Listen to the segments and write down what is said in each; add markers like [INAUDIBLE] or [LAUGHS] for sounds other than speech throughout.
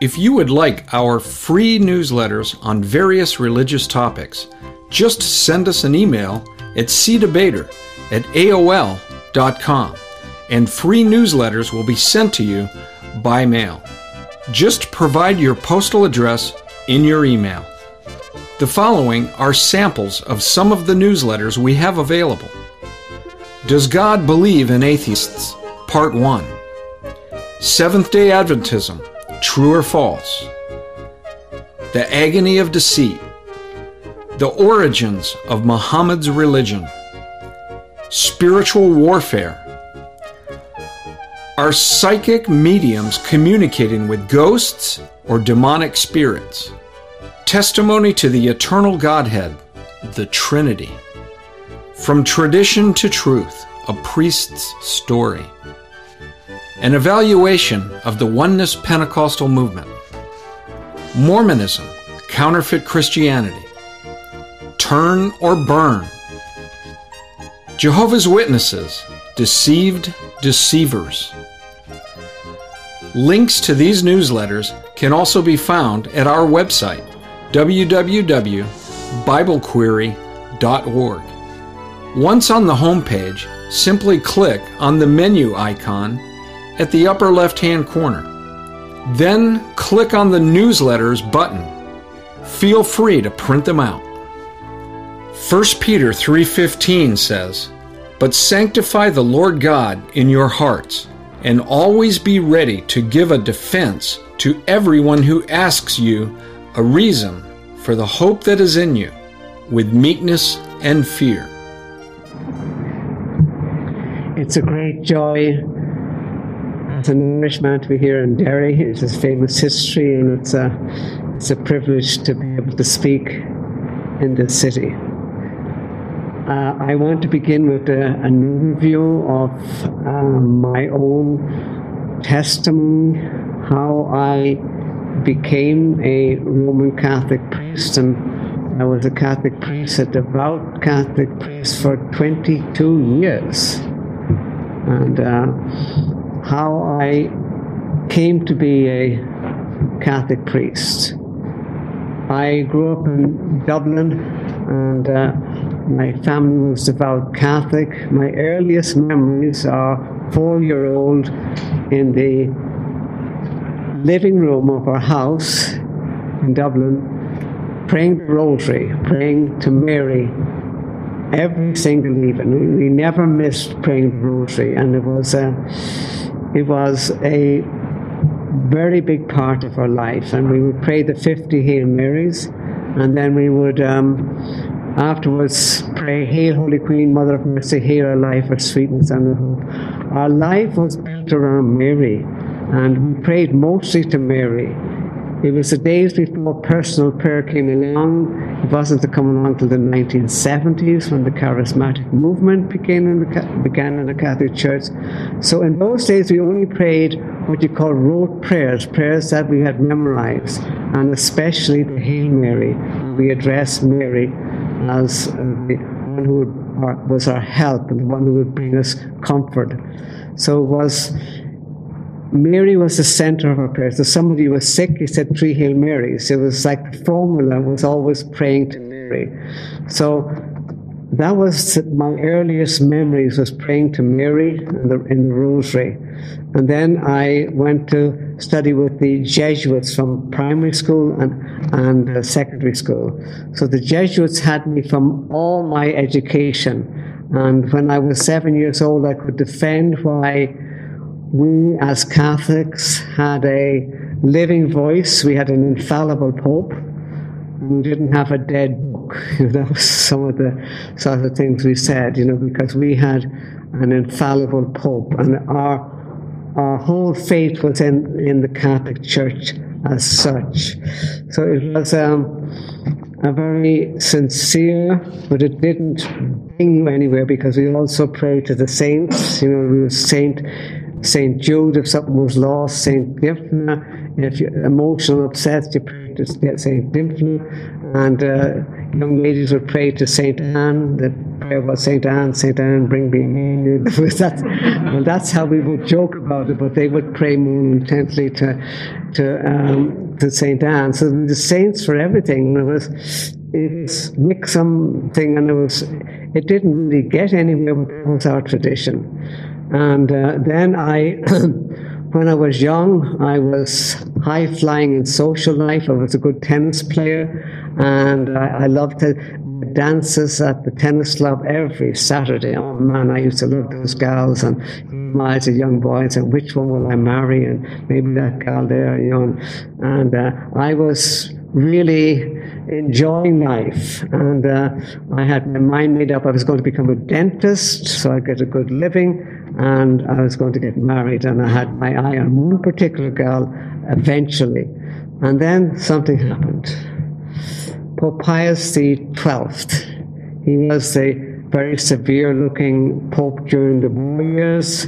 If you would like our free newsletters on various religious topics, just send us an email at cdebater at aol.com and free newsletters will be sent to you by mail. Just provide your postal address in your email. The following are samples of some of the newsletters we have available. Does God believe in atheists? Part 1. Seventh day Adventism, true or false? The agony of deceit. The origins of Muhammad's religion. Spiritual warfare. Are psychic mediums communicating with ghosts or demonic spirits? Testimony to the eternal Godhead, the Trinity. From tradition to truth, a priest's story. An evaluation of the Oneness Pentecostal movement. Mormonism, counterfeit Christianity. Turn or burn. Jehovah's Witnesses, deceived deceivers. Links to these newsletters can also be found at our website, www.biblequery.org. Once on the homepage, simply click on the menu icon at the upper left hand corner. Then click on the Newsletters button. Feel free to print them out. 1 Peter 3:15 says, "But sanctify the Lord God in your hearts, and always be ready to give a defense to everyone who asks you a reason for the hope that is in you, with meekness and fear." It's a great joy as an Irishman to be here in Derry. It's a famous history, and it's a it's a privilege to be able to speak in this city. Uh, I want to begin with a, an overview of um, my own testimony, how I became a Roman Catholic priest, and I was a Catholic priest, a devout Catholic priest for 22 years, and uh, how I came to be a Catholic priest. I grew up in Dublin, and uh, my family was devout Catholic. My earliest memories are four year old in the living room of our house in Dublin, praying the rosary, praying to Mary every single evening. We never missed praying the rosary, and it was a, it was a very big part of our life. And we would pray the 50 Hail Marys, and then we would um, afterwards pray, Hail, Holy Queen, Mother of Mercy, hail our life, our sweetness, and our hope. Our life was built around Mary, and we prayed mostly to Mary. It was the days before personal prayer came along. It wasn't to come along until the 1970s when the charismatic movement began in, the, began in the Catholic Church. So in those days, we only prayed what you call rote prayers, prayers that we had memorized, and especially the Hail Mary. We addressed Mary as uh, the one who would, was our help and the one who would bring us comfort. So it was Mary was the center of our prayers. If somebody was sick, he said three Hail Marys. It was like the formula was always praying to Mary. So that was my earliest memories was praying to Mary in the, in the rosary. And then I went to study with the Jesuits from primary school and, and uh, secondary school. So the Jesuits had me from all my education. And when I was seven years old, I could defend why we as Catholics had a living voice. We had an infallible Pope. We didn't have a dead book. [LAUGHS] that was some of the sort of things we said, you know, because we had an infallible Pope, and our our whole faith was in in the Catholic Church as such. So it was um, a very sincere, but it didn't bring you anywhere because we also prayed to the saints. You know, we were Saint St. Jude if something was lost, St. Dymphna, if you're emotional upset, you pray to St. Dymphna, and uh, young ladies would pray to St. Anne, the prayer about St. Anne, St. Anne, bring me [LAUGHS] that's, well, that's how we would joke about it, but they would pray more intently to, to, um, to St. Anne. So the saints for everything. It was, it was mixum thing, and it was, it didn't really get anywhere, but it was our tradition. And uh, then I, [CLEARS THROAT] when I was young, I was high flying in social life. I was a good tennis player, and I, I loved to dances at the tennis club every Saturday. Oh man, I used to love those gals and my as a young boy and said, which one will I marry? And maybe that gal there, you know. And uh, I was really enjoying life. And uh, I had my mind made up I was going to become a dentist so I'd get a good living and I was going to get married. And I had my eye on one particular girl eventually. And then something happened. Pope Pius XII, he was a very severe looking pope during the war years.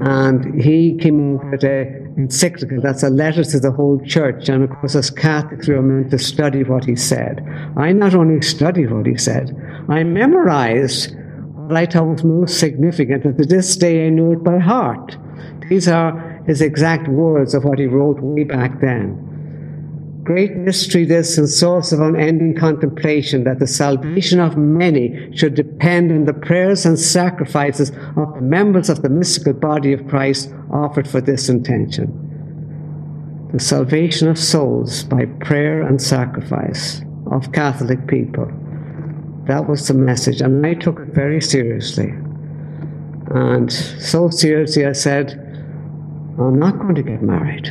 And he came up with a encyclical, that's a letter to the whole church. And of course, as Catholics, we are meant to study what he said. I not only studied what he said, I memorized what I thought was most significant. And to this day, I know it by heart. These are his exact words of what he wrote way back then. Great mystery this and source of unending contemplation that the salvation of many should depend on the prayers and sacrifices of the members of the mystical body of Christ offered for this intention. The salvation of souls by prayer and sacrifice of Catholic people. That was the message, and I took it very seriously. And so seriously, I said, I'm not going to get married.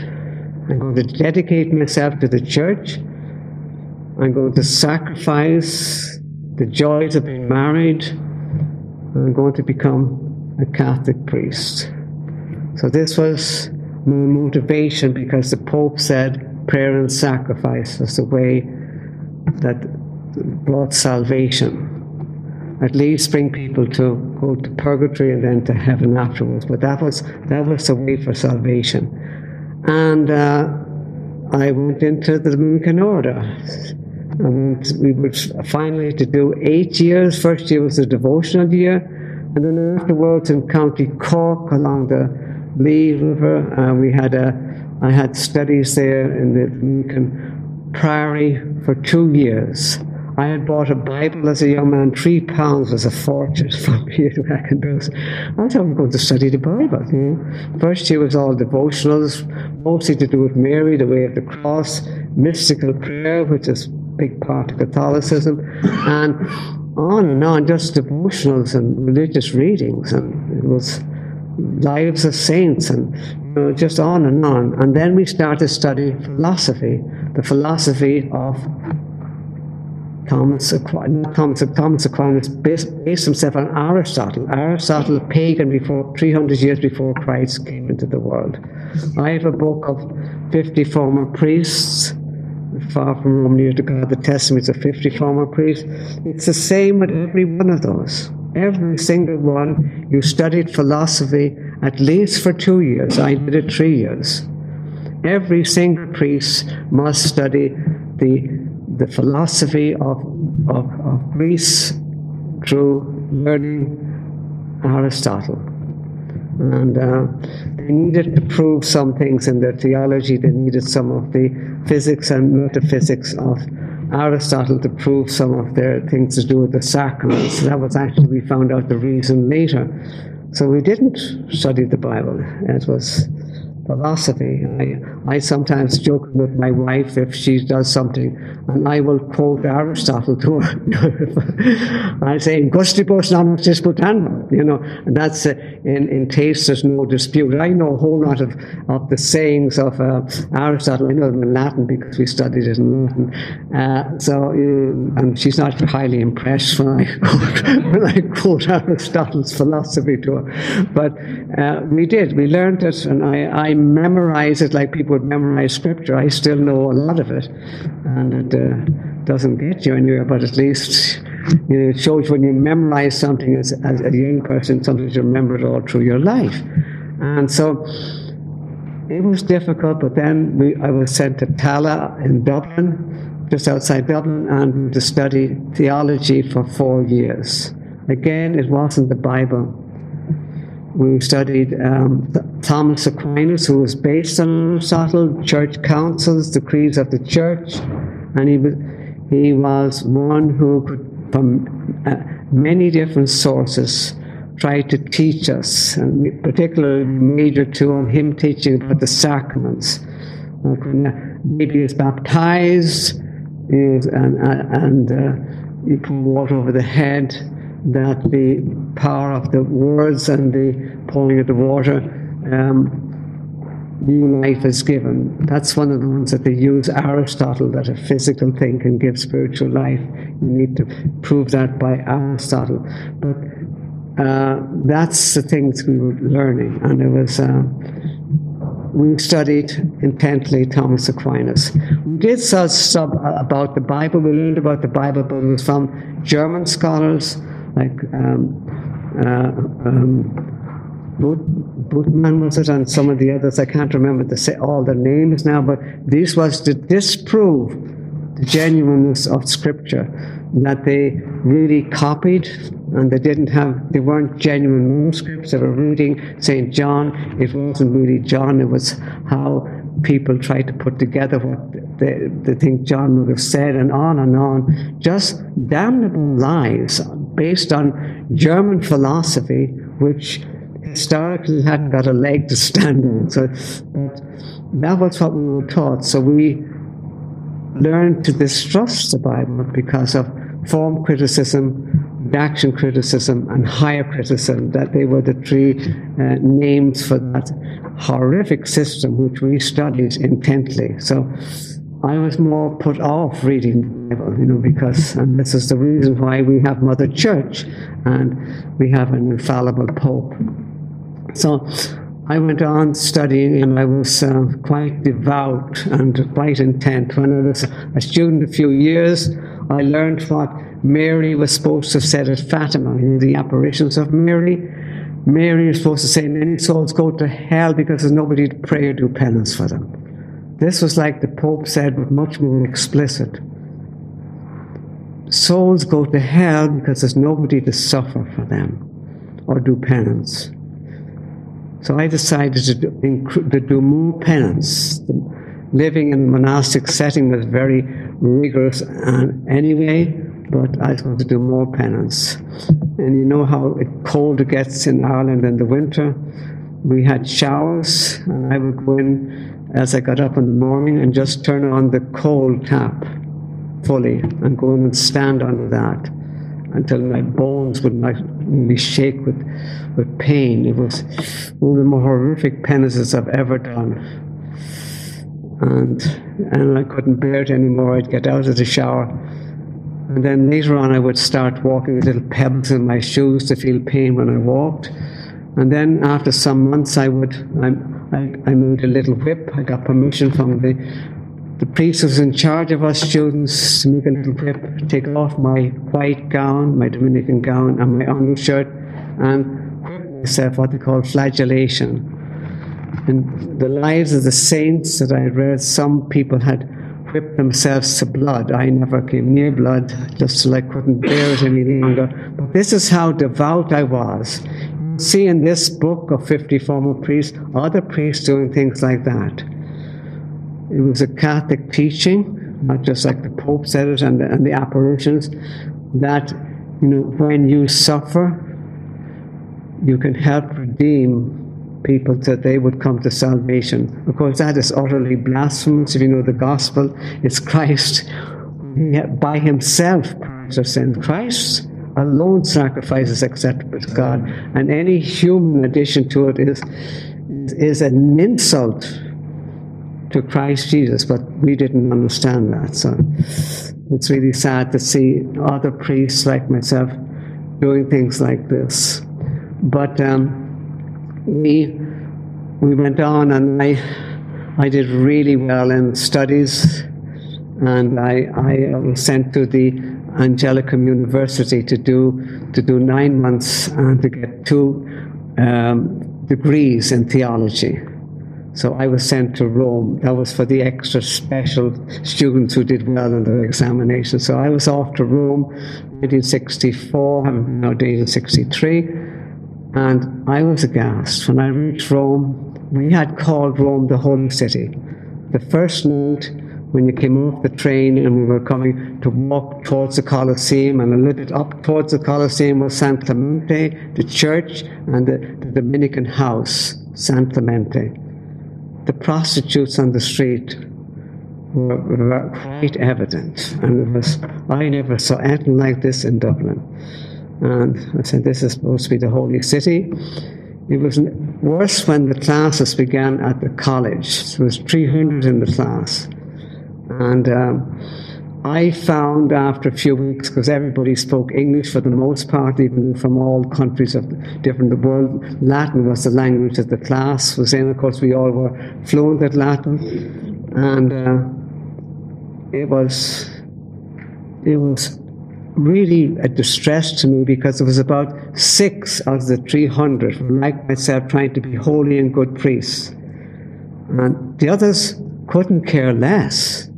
I'm going to dedicate myself to the church. I'm going to sacrifice the joys of being married. I'm going to become a Catholic priest. So this was my motivation because the Pope said prayer and sacrifice was the way that brought salvation. At least bring people to go to purgatory and then to heaven afterwards. But that was that was the way for salvation. And uh, I went into the Dominican order. And we were finally to do eight years. First year was a devotional year. And then afterwards in County Cork along the Lee River, uh, we had a, I had studies there in the Dominican Priory for two years. I had bought a Bible as a young man. Three pounds was a fortune for me back in those. I thought I'm going to study the Bible. You know? First year was all devotionals, mostly to do with Mary, the way of the cross, mystical prayer, which is a big part of Catholicism, and on and on, just devotionals and religious readings, and it was lives of saints and you know, just on and on. And then we started studying philosophy, the philosophy of Thomas Aquinas, Thomas, Thomas Aquinas based, based himself on Aristotle. Aristotle, pagan before 300 years before Christ came into the world. I have a book of 50 former priests, far from Rome, near to God, the testaments of 50 former priests. It's the same with every one of those. Every single one. You studied philosophy at least for two years. I did it three years. Every single priest must study the the philosophy of, of, of Greece through learning Aristotle. And uh, they needed to prove some things in their theology. They needed some of the physics and metaphysics of Aristotle to prove some of their things to do with the sacraments. That was actually, we found out the reason later. So we didn't study the Bible. It was philosophy. I, I sometimes joke with my wife if she does something, and I will quote Aristotle to her. [LAUGHS] I say, "Gustibus non disputandum," you know, and that's uh, in in taste. There's no dispute. I know a whole lot of, of the sayings of uh, Aristotle. I know them in Latin because we studied it in Latin. Uh, so, uh, and she's not highly impressed when I quote, [LAUGHS] when I quote Aristotle's philosophy to her. But uh, we did. We learned it, and I, I memorize it like people would memorize scripture. I still know a lot of it, and it uh, doesn't get you anywhere. But at least you know, it shows when you memorize something as, as a young person, something to remember it all through your life. And so it was difficult, but then we, I was sent to Tallaght in Dublin, just outside Dublin, and to study theology for four years. Again, it wasn't the Bible. We studied um, Thomas Aquinas, who was based on Aristotle, church councils, the creeds of the church, and he was, he was one who could, from uh, many different sources, try to teach us, and particularly major to on him teaching about the sacraments. Maybe is baptized, is, and, and uh, you pour water over the head, that the power of the words and the pouring of the water, um, new life is given. That's one of the ones that they use Aristotle, that a physical thing can give spiritual life. You need to prove that by Aristotle. But uh, that's the things we were learning, and it was. Uh, we studied intently Thomas Aquinas. We did some stuff about the Bible. We learned about the Bible, but it was from German scholars like um, uh, um, Bultmann was it, and some of the others. I can't remember the, say all their names now, but this was to disprove the genuineness of Scripture, that they really copied and they didn't have, they weren't genuine manuscripts. They were reading St. John. It wasn't really John, it was how people tried to put together what they, they think John would have said, and on and on. Just damnable lies based on German philosophy, which historically hadn't got a leg to stand on. So that was what we were taught. So we learned to distrust the Bible because of form criticism, redaction criticism, and higher criticism, that they were the three uh, names for that horrific system which we studied intently. So I was more put off reading the Bible, you know, because, and this is the reason why we have Mother Church and we have an infallible Pope. So I went on studying and I was uh, quite devout and quite intent. When I was a student a few years, I learned what Mary was supposed to have said at Fatima, in the apparitions of Mary. Mary is supposed to say, Many souls go to hell because there's nobody to pray or do penance for them. This was like the Pope said, but much more explicit. Souls go to hell because there's nobody to suffer for them or do penance. So I decided to do, to do more penance. Living in a monastic setting was very rigorous uh, anyway, but I going to do more penance. And you know how cold it gets in Ireland in the winter. We had showers, and I would go in as I got up in the morning and just turn on the cold tap fully and go in and stand under that until my bones would not shake with, with pain. It was one of the more horrific penances I've ever done. And, and I couldn't bear it anymore. I'd get out of the shower. And then later on, I would start walking with little pebbles in my shoes to feel pain when I walked. And then after some months, I would, I, I, I moved a little whip. I got permission from the the priest was in charge of us students to make a little whip, take off my white gown, my Dominican gown, and my undershirt, and whip myself what they call flagellation. In the lives of the saints that I read, some people had whipped themselves to blood. I never came near blood just till I couldn't bear it any longer. But this is how devout I was. See in this book of 50 former priests, other priests doing things like that. It was a Catholic teaching, not just like the Pope said it and the, and the apparitions, that you know when you suffer, you can help redeem people so that they would come to salvation. Of course, that is utterly blasphemous. If you know the gospel, it's Christ by himself our sins. Christ alone sacrifices acceptable to God, and any human addition to it is is an insult to Christ Jesus, but we didn't understand that. So it's really sad to see other priests like myself doing things like this. But um, we we went on, and I I did really well in studies, and I I was sent to the Angelicum University to do to do nine months and to get two um, degrees in theology. So I was sent to Rome. That was for the extra special students who did well in their examination. So I was off to Rome, 1964, having been ordained in 63. And I was aghast. When I reached Rome, we had called Rome the Holy City. The first night when you came off the train and we were coming to walk towards the Colosseum and a little bit up towards the Colosseum was San Clemente, the church, and the, the Dominican house, San Clemente. The prostitutes on the street were, were quite evident, and was I never saw anything like this in Dublin. And I said, This is supposed to be the holy city. It was worse when the classes began at the college. There was 300 in the class. And um, I found after a few weeks, because everybody spoke English for the most part, even from all countries of different the world, Latin was the language that the class was in. Of course, we all were fluent at Latin, and uh, it was it was really a distress to me because it was about six out of the 300 like myself trying to be holy and good priests. And the others couldn't care less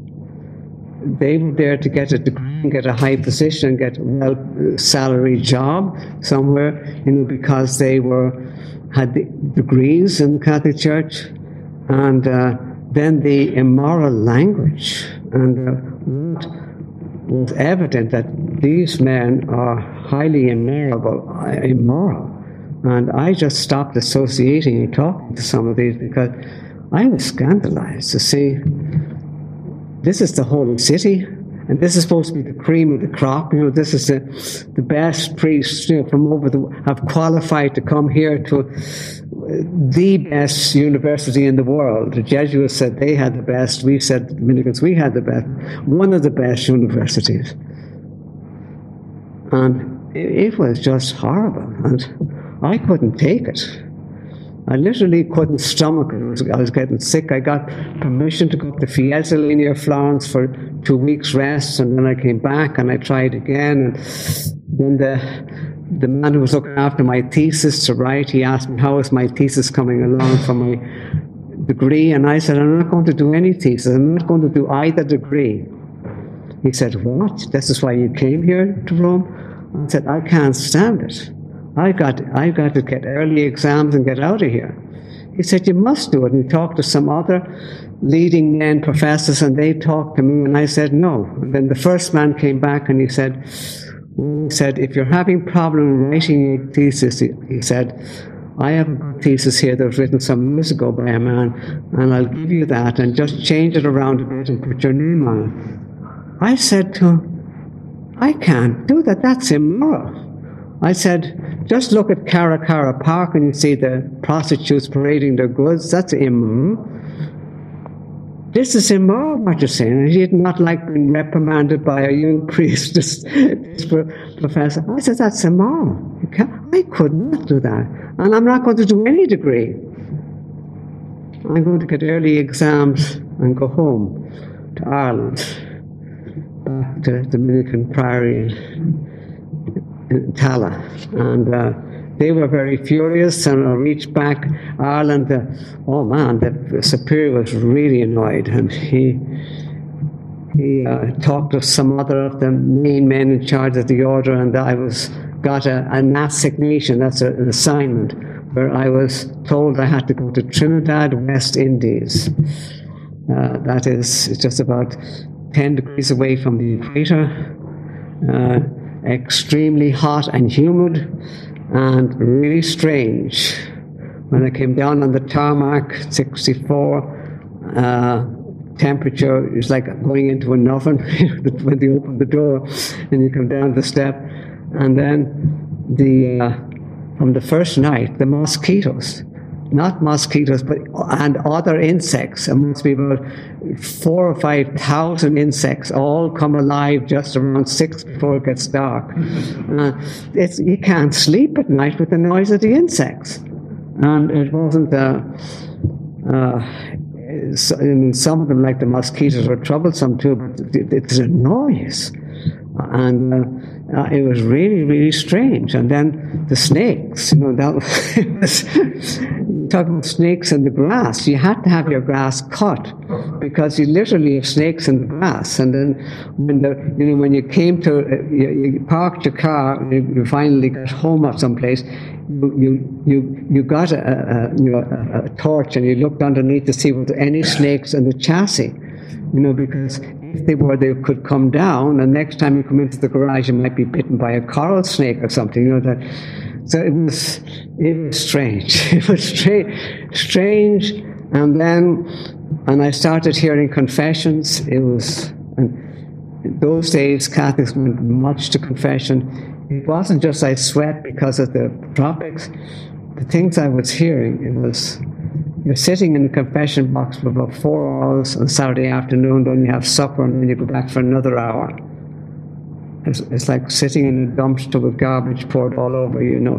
they were there to get a degree, and get a high position, and get a well salary job somewhere, you know, because they were had the degrees in the Catholic Church, and uh, then the immoral language, and uh, was evident that these men are highly immoral, immoral, and I just stopped associating and talking to some of these because I was scandalized to see this is the holy city, and this is supposed to be the cream of the crop. You know, this is the, the best priests you know, from over the have qualified to come here to uh, the best university in the world. The Jesuits said they had the best. We said the Dominicans we had the best. One of the best universities, and it was just horrible, and I couldn't take it. I literally couldn't stomach it. I was, I was, getting sick. I got permission to go up to Fiesole near Florence for two weeks' rest, and then I came back and I tried again. And then the the man who was looking after my thesis to write, he asked me how is my thesis coming along for my degree, and I said I'm not going to do any thesis. I'm not going to do either degree. He said, "What? This is why you came here to Rome?" I said, "I can't stand it." I got, I got to get early exams and get out of here. He said, You must do it. And he talked to some other leading men, professors, and they talked to me, and I said, No. And then the first man came back and he said, he said, If you're having problem writing a thesis, he said, I have a thesis here that was written some years ago by a man, and I'll give you that and just change it around a bit and put your name on it. I said to him, I can't do that. That's immoral. I said, just look at Cara Park and you see the prostitutes parading their goods. That's immoral. This is immoral, what you're saying. He did not like being reprimanded by a young [LAUGHS] priest, [LAUGHS] this, this professor. I said, that's immoral. I could not do that. And I'm not going to do any degree. I'm going to get early exams and go home to Ireland, back to Dominican Priory Tallaght. And uh, they were very furious and reached back. Ireland, uh, oh man, the superior was really annoyed and he he uh, talked to some other of the main men in charge of the order and I was got a, an assignation, that's a, an assignment, where I was told I had to go to Trinidad, West Indies. Uh, that is just about 10 degrees away from the equator. Uh, extremely hot and humid and really strange. When I came down on the tarmac, 64, uh, temperature is like going into an oven [LAUGHS] when they open the door and you come down the step. And then the uh, from the first night, the mosquitoes not mosquitoes, but and other insects. It must be about four or five thousand insects all come alive just around six before it gets dark. Uh, it's, you can't sleep at night with the noise of the insects, and it wasn't. Uh, uh, so, I mean, some of them, like the mosquitoes, are troublesome too, but it's a noise, and uh, uh, it was really, really strange. And then the snakes, you know, that [LAUGHS] was, talk about snakes in the grass. You had to have your grass cut because you literally have snakes in the grass. And then when the, you know, when you came to, uh, you, you, parked your car, you, you finally got home or someplace, you, you, you, you got a, a you know, a, a, torch and you looked underneath to see were there any snakes in the chassis. You know, because if they were, they could come down, and next time you come into the garage, you might be bitten by a coral snake or something. You know that so it was, it was strange. [LAUGHS] It was stra- strange. And then, when I started hearing confessions, it was, those days, Catholics went much to confession. It wasn't just I sweat because of the tropics. The things I was hearing, it was, you're sitting in the confession box for about four hours on Saturday afternoon, then you have supper, and then you go back for another hour. It's, it's like sitting in a dumpster with garbage poured all over you, you know.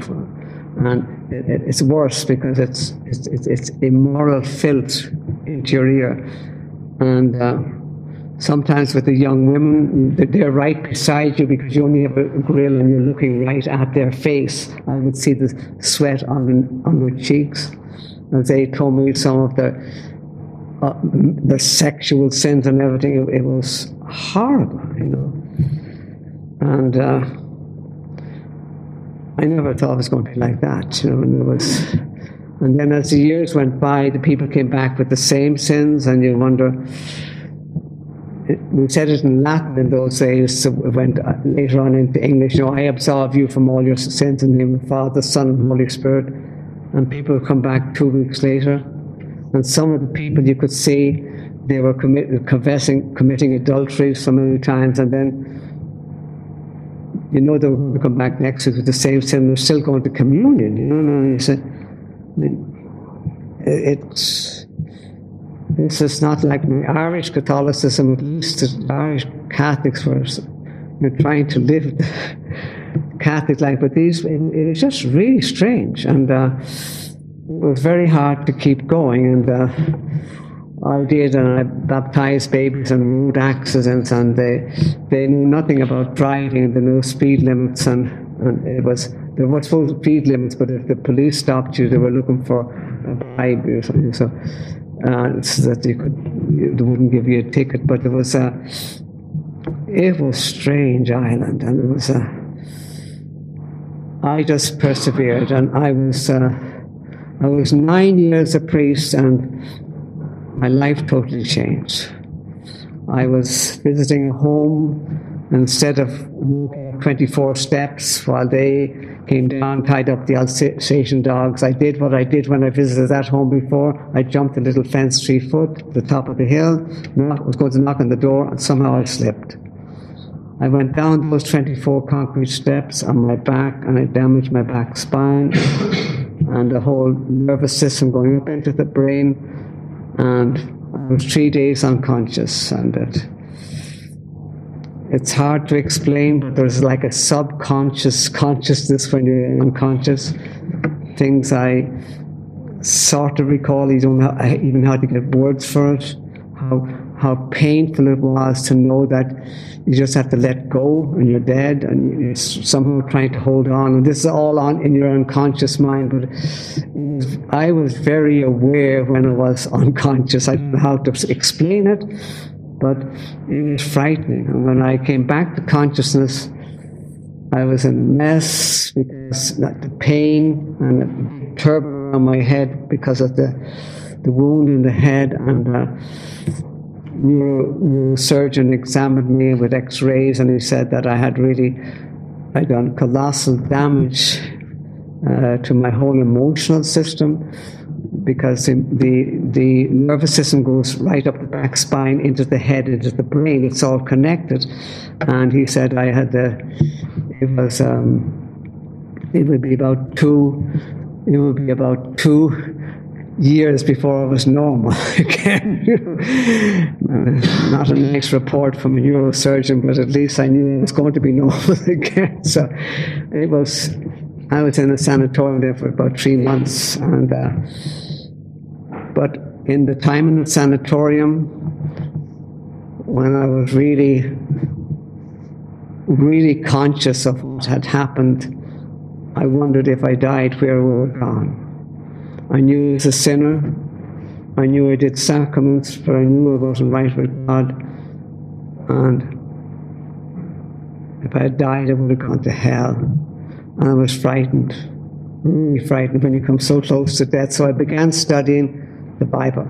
And it, it, it's worse because it's, it's, it's, it's, immoral filth into your ear. And uh, sometimes with the young women, they're right beside you because you only have a grill and you're looking right at their face. I would see the sweat on, on their cheeks. And they told me some of the, uh, the sexual sins and everything, it, it was horrible, you know. And uh, I never thought it was going to be like that. You know, and, was, and then as the years went by, the people came back with the same sins, and you wonder. We said it in Latin in those days, so it went uh, later on into English. You know, I absolve you from all your sins in the name of the Father, Son, and Holy Spirit. And people come back two weeks later, and some of the people you could see they were commit, confessing, committing adultery so many times, and then you know they're going to come back next week with the same sin. They're still going to communion. You know, and you say, I mean, it's this is not like Irish Catholicism. At least the Irish Catholics were you know, trying to live [LAUGHS] Catholic life, but these it, it was just really strange, and uh, it was very hard to keep going. And uh, I did, and I baptized babies on road accidents, and they they knew nothing about driving. They knew speed limits, and, and it was there was full speed limits. But if the police stopped you, they were looking for a bribe or something, so, uh, so that they could they wouldn't give you a ticket. But it was a it was strange island, and it was a. I just persevered, and I was uh, I was nine years a priest, and my life totally changed. I was visiting home instead of 24 steps while they came down, tied up the Alsatian dogs. I did what I did when I visited that home before. I jumped a little fence three foot the top of the hill. Was going to knock on the door, and somehow I slipped. I went down those 24 concrete steps on my back, and I damaged my back spine [COUGHS] and the whole nervous system going up into the brain and I was three days unconscious, and it, it's hard to explain, but there's like a subconscious consciousness when you're unconscious. Things I sort of recall, you don't know even how to get words for it. How how painful it was to know that you just have to let go and you're dead and you're somehow trying to hold on. And this is all on in your unconscious mind. But I was very aware when I was [LAUGHS] unconscious. I don't know how to explain it, but it was frightening. And when I came back to consciousness, I was in a mess because the pain and the turban on my head because of the the wound in the head and. Uh, neurosurgeon examined me with x-rays and he said that I had really I'd done colossal damage uh, to my whole emotional system because the, the, the nervous system goes right up the back spine into the head into the brain. It's all connected. And he said I had the it was um, it would be about two it would be about two years before I was normal [LAUGHS] again. Not a nice report from a neurosurgeon, but at least I knew it was going to be [LAUGHS] normal again. So it was. I was in a sanatorium there for about three months, and uh, but in the time in the sanatorium, when I was really, really conscious of what had happened, I wondered if I died, where we were gone. I knew I was a sinner. I knew I did sacraments, but I knew I wasn't right with God. And if I had died, I would have gone to hell. And I was frightened, really frightened when you come so close to death. So I began studying the Bible.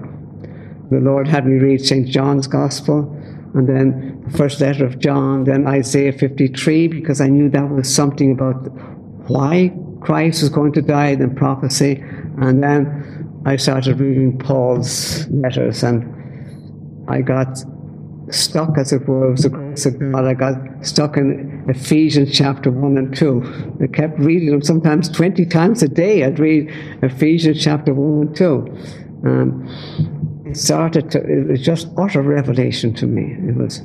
The Lord had me read St. John's Gospel, and then the first letter of John, then Isaiah 53, because I knew that was something about why Christ was going to die, then prophecy. And then I started reading Paul's letters, and I got stuck, as it were, was the grace of God. I got stuck in Ephesians chapter 1 and 2. I kept reading them sometimes 20 times a day. I'd read Ephesians chapter 1 and 2. Um, it started to, it was just utter revelation to me. It was,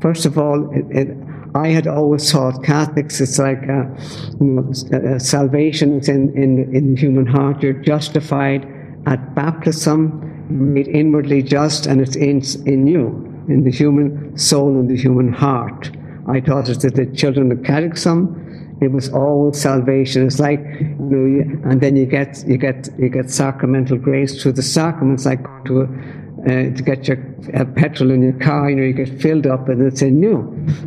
first of all, it, it I had always thought Catholics, it's like uh, you know, uh, salvation is in, in, in the human heart. You're justified at baptism, made inwardly just, and it's in, in you in the human soul and the human heart. I taught it to the children of catechism. It was all salvation. It's like, you know, and then you get you get you get sacramental grace through the sacraments, like to uh, to get your uh, petrol in your car. You know, you get filled up, and it's in you.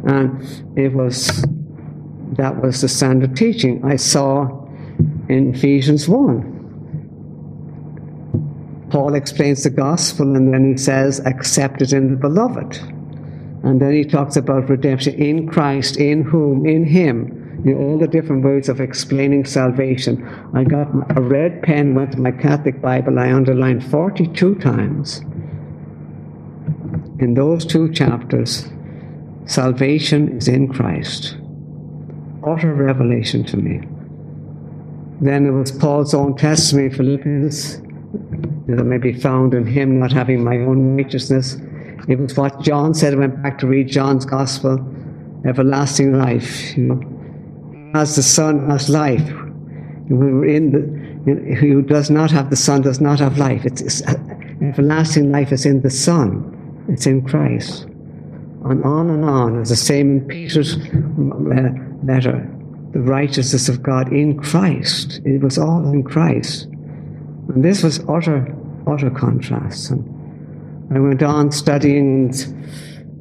And it was that was the standard teaching I saw in Ephesians one. Paul explains the gospel and then he says, accepted in the beloved. And then he talks about redemption in Christ, in whom, in him. You know, all the different ways of explaining salvation. I got a red pen, went to my Catholic Bible, I underlined 42 times. In those two chapters, salvation is in Christ. Utter revelation to me. Then it was Paul's own testimony, Philippians that may be found in him not having my own righteousness. It was what John said. I went back to read John's Gospel, everlasting life. You know, as the Son has life. We were In the, who does not have the Son does not have life. It's, it's everlasting life is in the Son. It's in Christ. And on and on. It's the same in Peter's uh, letter. The righteousness of God in Christ. It was all in Christ. And this was utter, utter contrast. And I went on studying,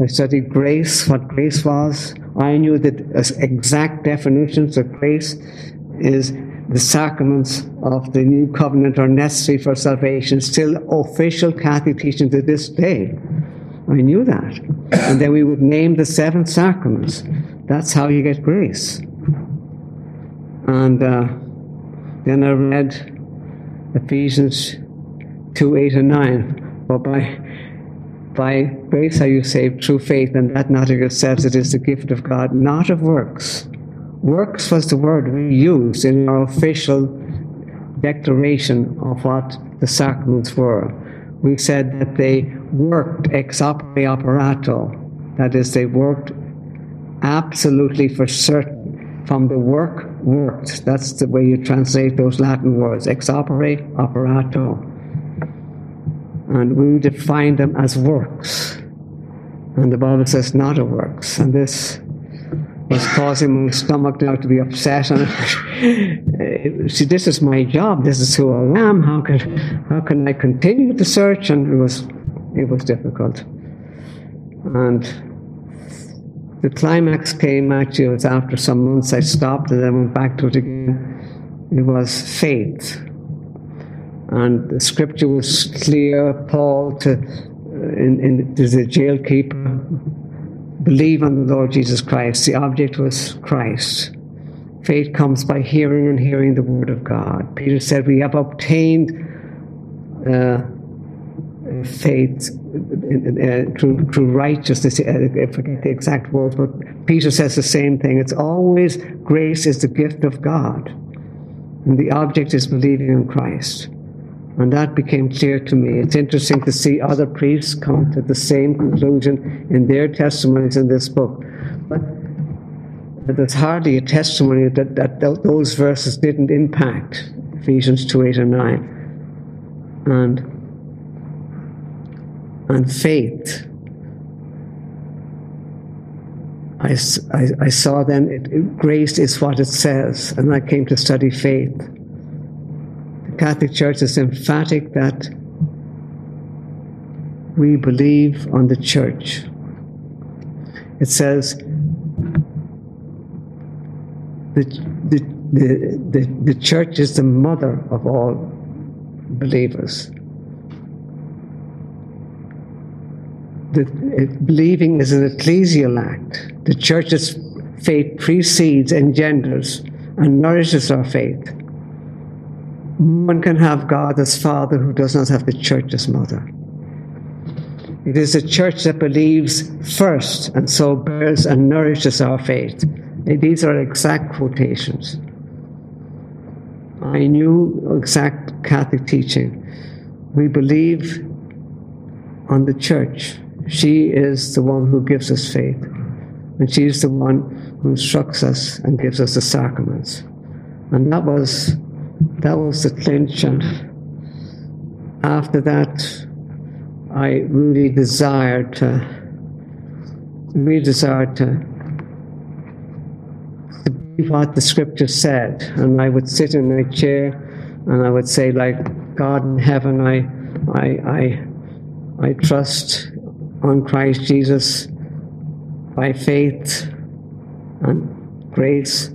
I studied grace, what grace was. I knew that exact definitions of grace is the sacraments of the new covenant are necessary for salvation, still official Catholic teaching to this day. I knew that. And then we would name the seven sacraments. That's how you get grace. And uh, then I read Ephesians 2 8 and 9. For by, by grace are you saved through faith, and that not of yourselves, it is the gift of God, not of works. Works was the word we used in our official declaration of what the sacraments were. We said that they worked ex opere operato, that is, they worked absolutely for certain from the work worked. That's the way you translate those Latin words, ex opere operato. And we define them as works. And the Bible says not a works. And this was causing my stomach now to be upset. And [LAUGHS] see, this is my job. This is who I am. How can how can I continue to search? And it was it was difficult. And the climax came actually, it was after some months I stopped and then went back to it again. It was faith. And the scripture was clear. Paul to, in, in, to the jailkeeper, believe on the Lord Jesus Christ. The object was Christ. Faith comes by hearing and hearing the word of God. Peter said, We have obtained uh, faith through, through righteousness. Uh, I forget the exact words, but Peter says the same thing. It's always grace is the gift of God, and the object is believing in Christ. And that became clear to me. It's interesting to see other priests come to the same conclusion in their testimonies in this book. But, but there's hardly a testimony that, that those verses didn't impact Ephesians 2 8 and 9. And and faith. I, I, I saw then it, it, grace is what it says, and I came to study faith. The Catholic Church is emphatic that we believe on the church. It says the, the, the, the, the church is the mother of all believers. The, it, believing is an ecclesial act. The church's faith precedes, engenders, and nourishes our faith. One can have God as Father who does not have the church as Mother. It is the church that believes first and so bears and nourishes our faith. These are exact quotations. I knew exact Catholic teaching. We believe on the church. She is the one who gives us faith. And she is the one who instructs us and gives us the sacraments. And that was that was the clinch and after that I really desired to really desired to, to be what the scripture said. And I would sit in my chair and I would say, like God in heaven, I I I I trust on Christ Jesus by faith and grace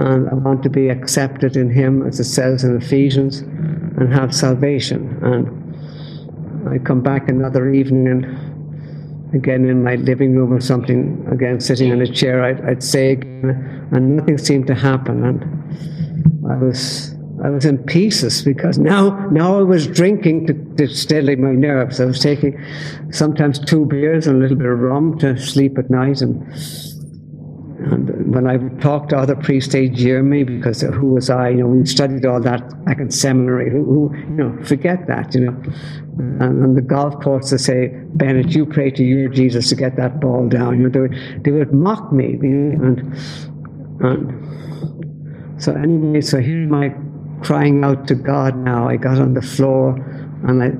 and I want to be accepted in Him, as it says in Ephesians, and have salvation. And I come back another evening and again in my living room or something, again sitting in a chair, I'd, I'd say again, and nothing seemed to happen. And I was I was in pieces because now now I was drinking to, to steady my nerves. I was taking sometimes two beers and a little bit of rum to sleep at night and and when I would talk to other priests, they'd jeer me because who was I? You know, we studied all that back in seminary. Who, who you know, forget that, you know. And on the golf course, they say, Bennett, you pray to your Jesus to get that ball down. You know, they would, they would mock me. You know, and, and so anyway, so here I crying out to God now. I got on the floor and I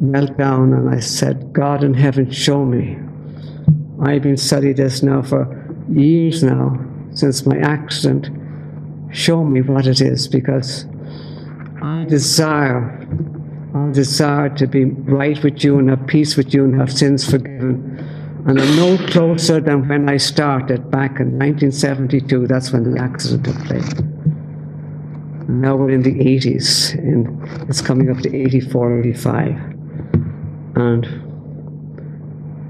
knelt down and I said, God in heaven, show me. I've been studying this now for years now since my accident show me what it is because I desire, I desire to be right with you and have peace with you and have sins forgiven. And I'm no closer than when I started back in 1972. That's when the accident took place. Now we're in the 80s, and it's coming up to 84, 85. And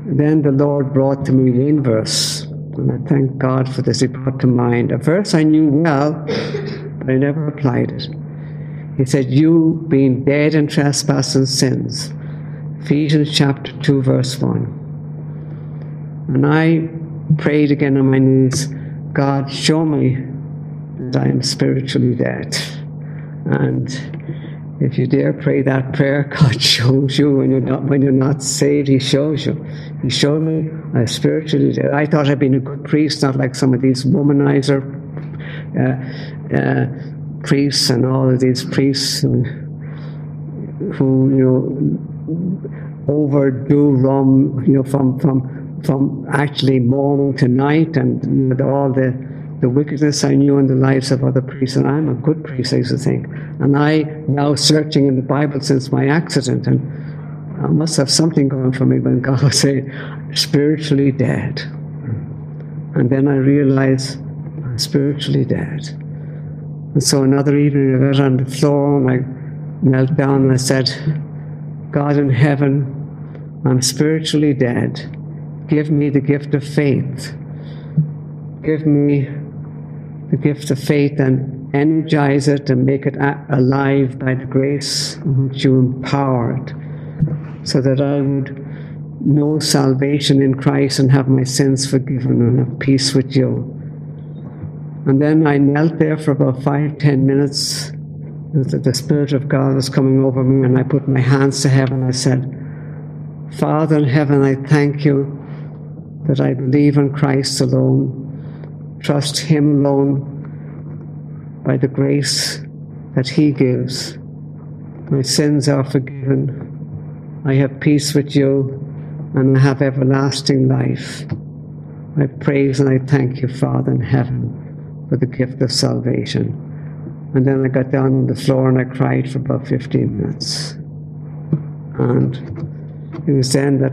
then the Lord brought to me one verse and I thank God for this. He brought to mind a verse I knew well, but I never applied it. He said, You being dead in trespass and sins. Ephesians chapter 2, verse 1. And I prayed again on my knees, God, show me that I am spiritually dead. And if you dare pray that prayer, [LAUGHS] God shows you when you're not when you're not saved. He shows you. He showed me I spiritually dead. I thought I'd been a good priest, not like some of these womanizer uh, uh, priests and all of these priests who, who you know overdo rum, you know, from from from actually morning to night, and all the the wickedness I knew in the lives of other priests, and I'm a good priest, I used to think. And I now searching in the Bible since my accident, and I must have something going for me when God was saying, spiritually dead. And then I realized I'm spiritually dead. And so another evening I got on the floor and I knelt down and I said, God in heaven, I'm spiritually dead. Give me the gift of faith. Give me the gift of faith and energize it and make it alive by the grace which you empowered so that I would know salvation in Christ and have my sins forgiven and have peace with you. And then I knelt there for about five, ten minutes. The Spirit of God was coming over me, and I put my hands to heaven. I said, Father in heaven, I thank you that I believe in Christ alone, trust Him alone by the grace that He gives. My sins are forgiven. I have peace with you and I have everlasting life. I praise and I thank you, Father in heaven, for the gift of salvation. And then I got down on the floor and I cried for about 15 minutes. And it was then that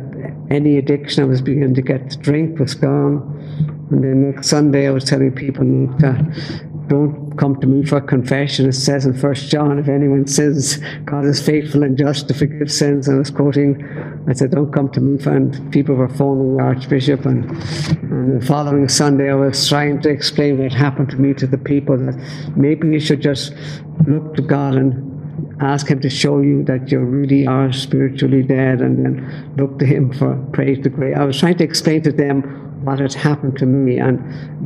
any addiction I was beginning to get to drink was gone. And then next Sunday I was telling people that uh, don't come to me for confession. It says in First John, if anyone sins, God is faithful and just to forgive sins. And I was quoting, I said, don't come to me. And people were phoning the Archbishop. And, and the following Sunday, I was trying to explain what happened to me to the people that maybe you should just look to God and ask Him to show you that you really are spiritually dead, and then look to Him for praise to grace. I was trying to explain to them what had happened to me, and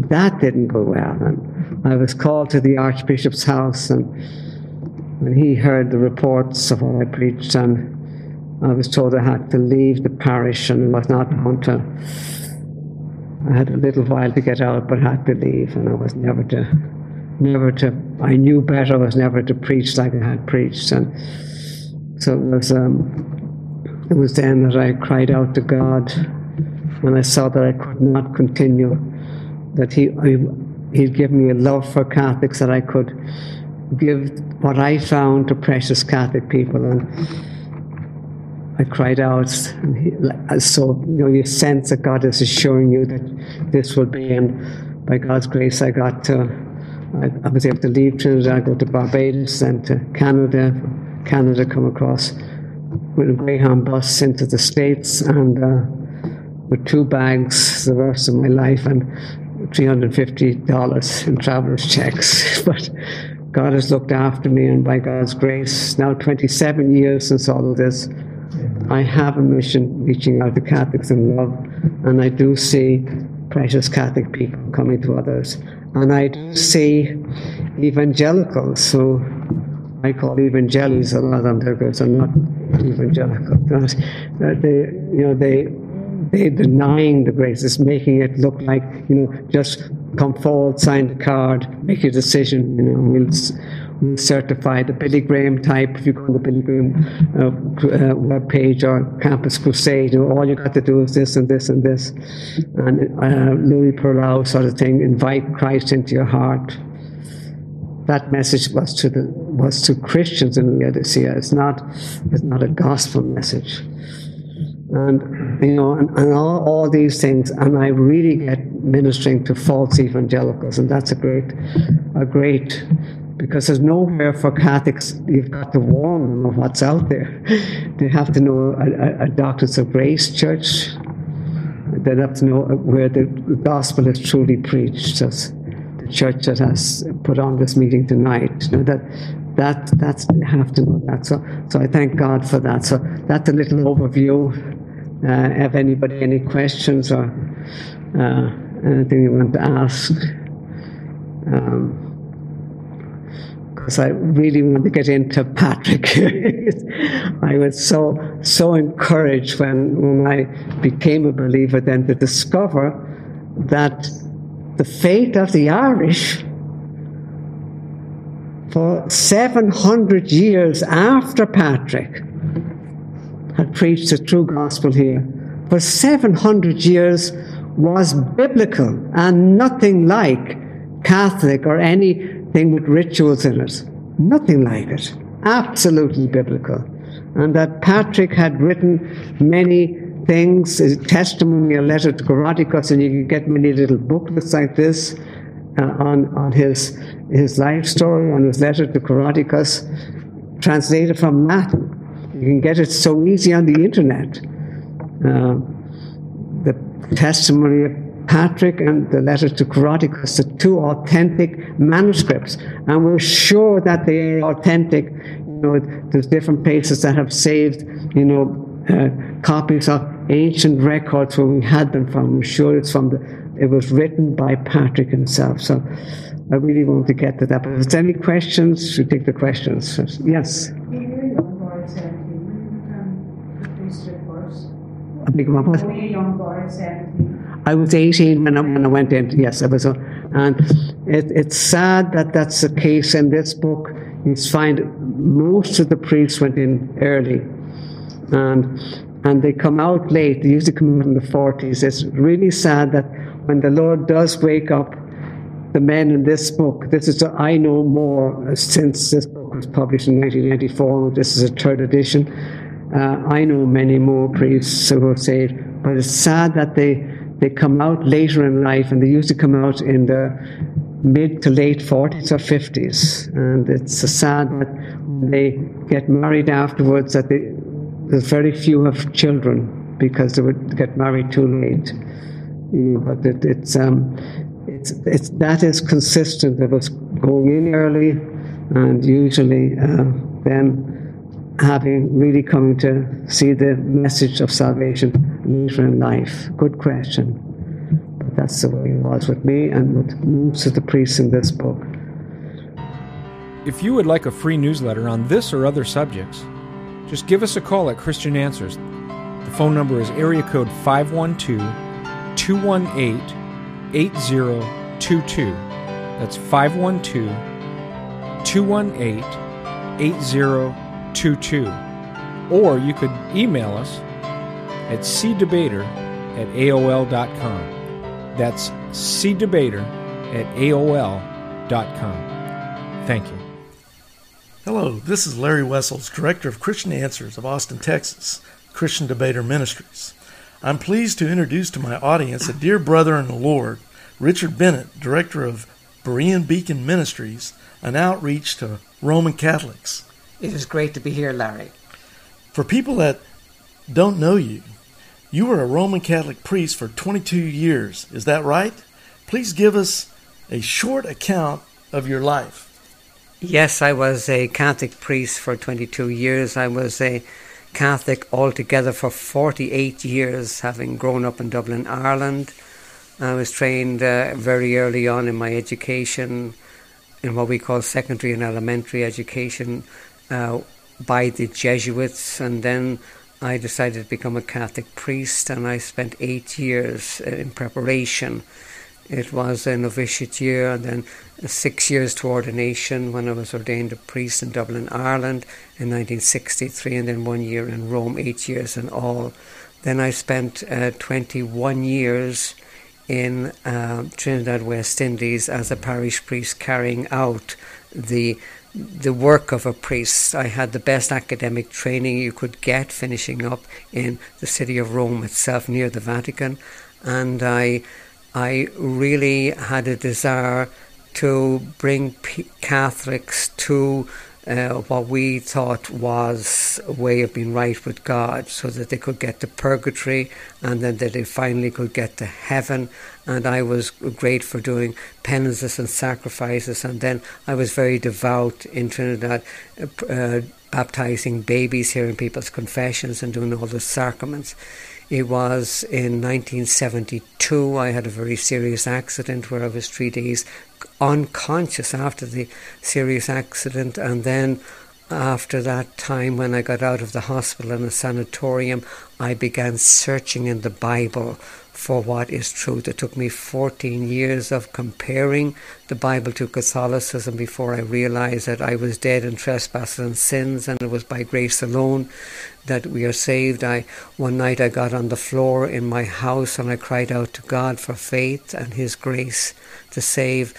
that didn't go well. And I was called to the Archbishop's house, and when he heard the reports of what I preached, and I was told I had to leave the parish and was not going to. I had a little while to get out, but had to leave, and I was never to never to, I knew better I was never to preach like I had preached. And so it was, um, it was then that I cried out to God when I saw that I could not continue, that He, I, He'd give me a love for Catholics that I could give what I found to precious Catholic people. And I cried out, and he, so you know, you sense that God is assuring you that this will be, and by God's grace, I got to I, I, was able to leave Trinidad, go to Barbados, then to Canada, Canada come across with a Greyhound bus into the States and uh, with two bags the rest of my life and $350 in traveler's checks. [LAUGHS] but God has looked after me, and by God's grace, now 27 years since all of this, I have a mission reaching out to Catholics in love, and I do see precious Catholic people coming to others. And I do see evangelicals so I call evangelis, a lot of them because are not evangelical. That they, you know, they they denying the grace, it's making it look like, you know, just come forward, sign the card, make your decision, you know, we'll we'll certify the Billy Graham type, if you go on the Billy Graham uh, uh, web page or Campus Crusade, you know, all you got to do is this and this and this. And uh, Luis Palau sort of thing, invite Christ into your heart. That message was to the was to Christians in the Laodicea. It's not it's not a gospel message. And you know, and, and all, all these things, and I really get ministering to false evangelicals, and that's a great a great because there's nowhere for Catholics. You've got to warn them of what's out there. [LAUGHS] they have to know a, a, a of Grace church. They have to know where the gospel is truly preached. As the church that has put on this meeting tonight, you know, that that that's you have to know that. So so I thank God for that. So that's a little overview. Uh, have anybody any questions or uh, anything you want to ask? Um, because I really want to get into Patrick. [LAUGHS] I was so so encouraged when when I became a believer then to discover that the faith of the Irish for 700 years after Patrick had preached the true gospel here. For 700 years was biblical and nothing like Catholic or anything with rituals in it. Nothing like it. Absolutely biblical. And that Patrick had written many things, a testimony, a letter to Coroticus, and you can get many little booklets like this uh, on, on his, his life story, on his letter to Coroticus, translated from Latin. You can get it so easy on the internet. Uh, the testimony of Patrick and the letter to Coroticus, the two authentic manuscripts. And we're sure that they are authentic. You know, there's different places that have saved, you know, uh, copies of ancient records where we had them from. We're sure it's from the, it was written by Patrick himself. So I really want to get to that. But if there's any questions, we take the questions. Yes. One. I was 18 when I, when I went in. Yes, I was. Uh, and it, it's sad that that's the case in this book. You find most of the priests went in early, and and they come out late. They usually come out in the 40s. It's really sad that when the Lord does wake up the men in this book. This is, a, I know more since this book was published in 1994. This is a third edition. Uh, I know many more priests who are saved, but it's sad that they, they come out later in life and they usually come out in the mid to late 40s or 50s. And it's sad that they get married afterwards, that they, there's very few have children because they would get married too late. but it, it's, um, it's, it's, that is consistent with us going in early and usually uh, then having really coming to see the message of salvation later in life. Good question. But that's the way it was with me and with most of the priests in this book. If you would like a free newsletter on this or other subjects, just give us a call at Christian Answers. The phone number is area code 512 218 8022. That's 512 218 8022. Or you could email us at cdebater at AOL.com. That's cdebater at AOL.com. Thank you. Hello, this is Larry Wessels, Director of Christian Answers of Austin, Texas, Christian Debater Ministries. I'm pleased to introduce to my audience a dear brother in the Lord, Richard Bennett, Director of Berean Beacon Ministries, an outreach to Roman Catholics. It is great to be here, Larry. For people that don't know you, you were a Roman Catholic priest for 22 years. Is that right? Please give us a short account of your life. Yes, I was a Catholic priest for 22 years. I was a Catholic altogether for 48 years, having grown up in Dublin, Ireland. I was trained uh, very early on in my education in what we call secondary and elementary education uh, by the Jesuits, and then I decided to become a Catholic priest, and I spent eight years uh, in preparation it was a novitiate year and then six years to ordination when I was ordained a priest in Dublin, Ireland in 1963, and then one year in Rome, eight years in all. Then I spent uh, 21 years in uh, Trinidad, West Indies as a parish priest carrying out the the work of a priest. I had the best academic training you could get, finishing up in the city of Rome itself, near the Vatican, and I I really had a desire to bring P- Catholics to uh, what we thought was a way of being right with God so that they could get to purgatory and then that they finally could get to heaven. And I was great for doing penances and sacrifices. And then I was very devout in Trinidad, uh, baptizing babies, hearing people's confessions, and doing all the sacraments. It was in 1972 I had a very serious accident where I was three days unconscious after the serious accident, and then after that time, when I got out of the hospital in a sanatorium, I began searching in the Bible for what is truth. It took me 14 years of comparing the Bible to Catholicism before I realized that I was dead in trespasses and sins, and it was by grace alone that we are saved. I one night I got on the floor in my house and I cried out to God for faith and His grace to save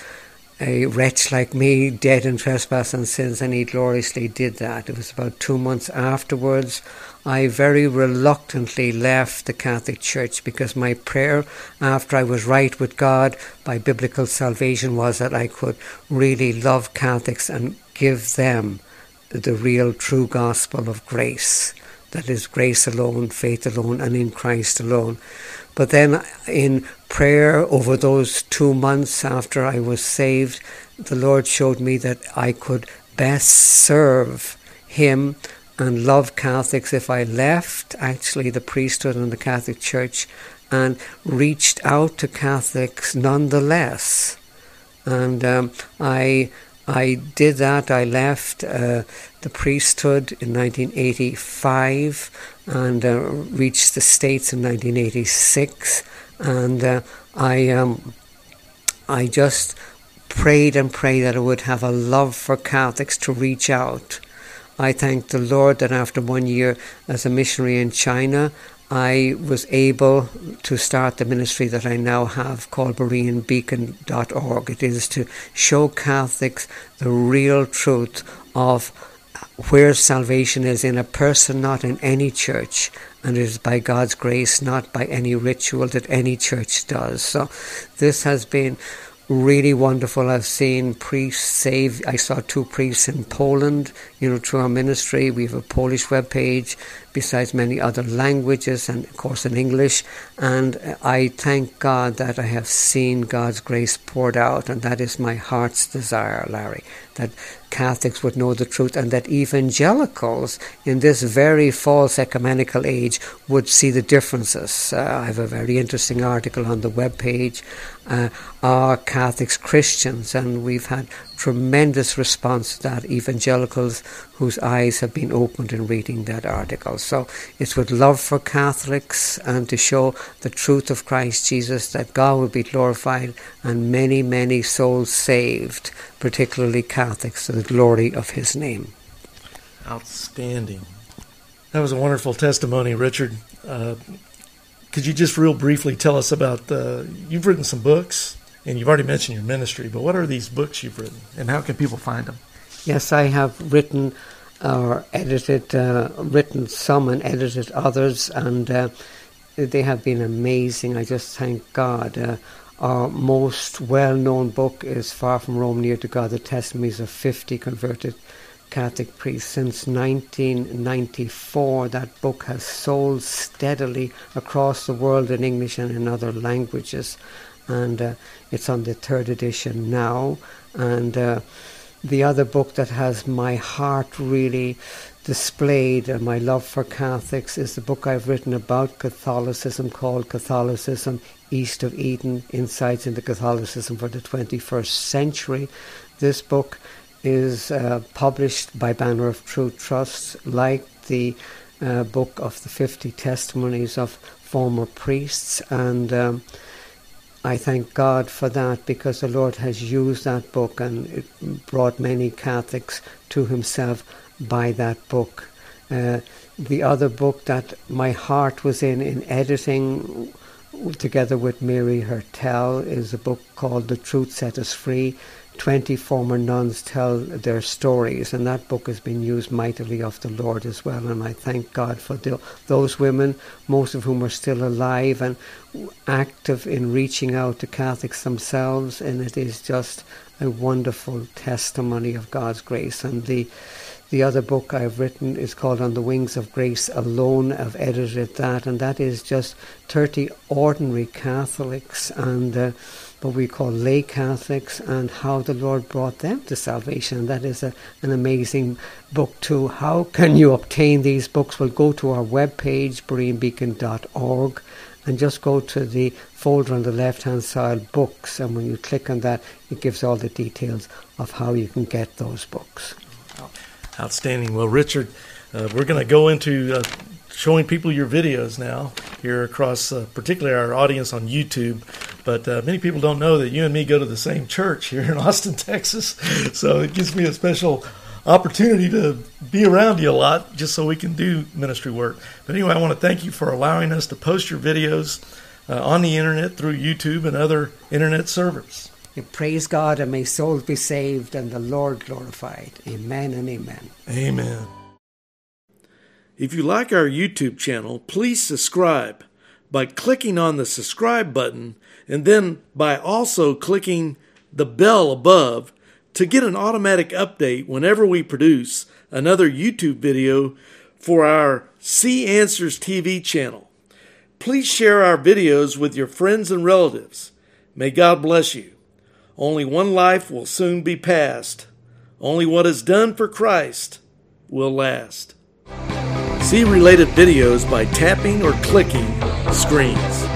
a wretch like me, dead in trespass and sins, and he gloriously did that. It was about two months afterwards. I very reluctantly left the Catholic Church because my prayer after I was right with God by biblical salvation was that I could really love Catholics and give them the real true gospel of grace. That is grace alone, faith alone, and in Christ alone. But then in prayer over those two months after I was saved, the Lord showed me that I could best serve Him and love Catholics if I left actually the priesthood and the Catholic Church and reached out to Catholics nonetheless. And um, I I did that. I left uh, the priesthood in 1985 and uh, reached the States in 1986. And uh, I, um, I just prayed and prayed that I would have a love for Catholics to reach out. I thank the Lord that after one year as a missionary in China, I was able to start the ministry that I now have called BereanBeacon.org. It is to show Catholics the real truth of where salvation is in a person, not in any church, and it is by God's grace, not by any ritual that any church does. So, this has been really wonderful. I've seen priests save. I saw two priests in Poland, you know, through our ministry. We have a Polish web page, besides many other languages, and of course in English. And I thank God that I have seen God's grace poured out, and that is my heart's desire, Larry, that Catholics would know the truth, and that evangelicals in this very false ecumenical age would see the differences. Uh, I have a very interesting article on the web page. Uh, are Catholics Christians? And we've had tremendous response to that. Evangelicals whose eyes have been opened in reading that article. So it's with love for Catholics and to show the truth of Christ Jesus that God will be glorified and many, many souls saved, particularly Catholics, to the glory of His name. Outstanding. That was a wonderful testimony, Richard. Uh, could you just real briefly tell us about the? You've written some books, and you've already mentioned your ministry. But what are these books you've written, and how can people find them? Yes, I have written or edited, uh, written some and edited others, and uh, they have been amazing. I just thank God. Uh, our most well known book is Far from Rome, Near to God, the testimonies of 50 converted Catholic priests. Since 1994, that book has sold steadily across the world in English and in other languages, and uh, it's on the third edition now. And uh, the other book that has my heart really displayed and my love for Catholics is the book I've written about Catholicism called Catholicism East of Eden Insights into Catholicism for the 21st Century. This book is uh, published by Banner of Truth Trust, like the uh, book of the 50 testimonies of former priests and um, I thank God for that because the Lord has used that book and it brought many Catholics to Himself by that book. Uh, the other book that my heart was in in editing together with Mary Hertel is a book called The Truth Set Us Free 20 former nuns tell their stories, and that book has been used mightily of the Lord as well. And I thank God for the, those women, most of whom are still alive and active in reaching out to Catholics themselves. And it is just a wonderful testimony of God's grace. And the the other book I've written is called On the Wings of Grace Alone. I've edited that, and that is just 30 ordinary Catholics and uh, what we call lay Catholics and how the Lord brought them to salvation. That is a, an amazing book too. How can you obtain these books? Well, go to our webpage, BereanBeacon.org, and just go to the folder on the left hand side, books, and when you click on that, it gives all the details of how you can get those books. Outstanding. Well, Richard, uh, we're going to go into uh, showing people your videos now here across, uh, particularly our audience on YouTube. But uh, many people don't know that you and me go to the same church here in [LAUGHS] Austin, Texas. So it gives me a special opportunity to be around you a lot just so we can do ministry work. But anyway, I want to thank you for allowing us to post your videos uh, on the internet through YouTube and other internet servers. Praise God and may souls be saved and the Lord glorified. Amen and amen. Amen. If you like our YouTube channel, please subscribe by clicking on the subscribe button and then by also clicking the bell above to get an automatic update whenever we produce another YouTube video for our See Answers TV channel. Please share our videos with your friends and relatives. May God bless you. Only one life will soon be passed. Only what is done for Christ will last. See related videos by tapping or clicking screens.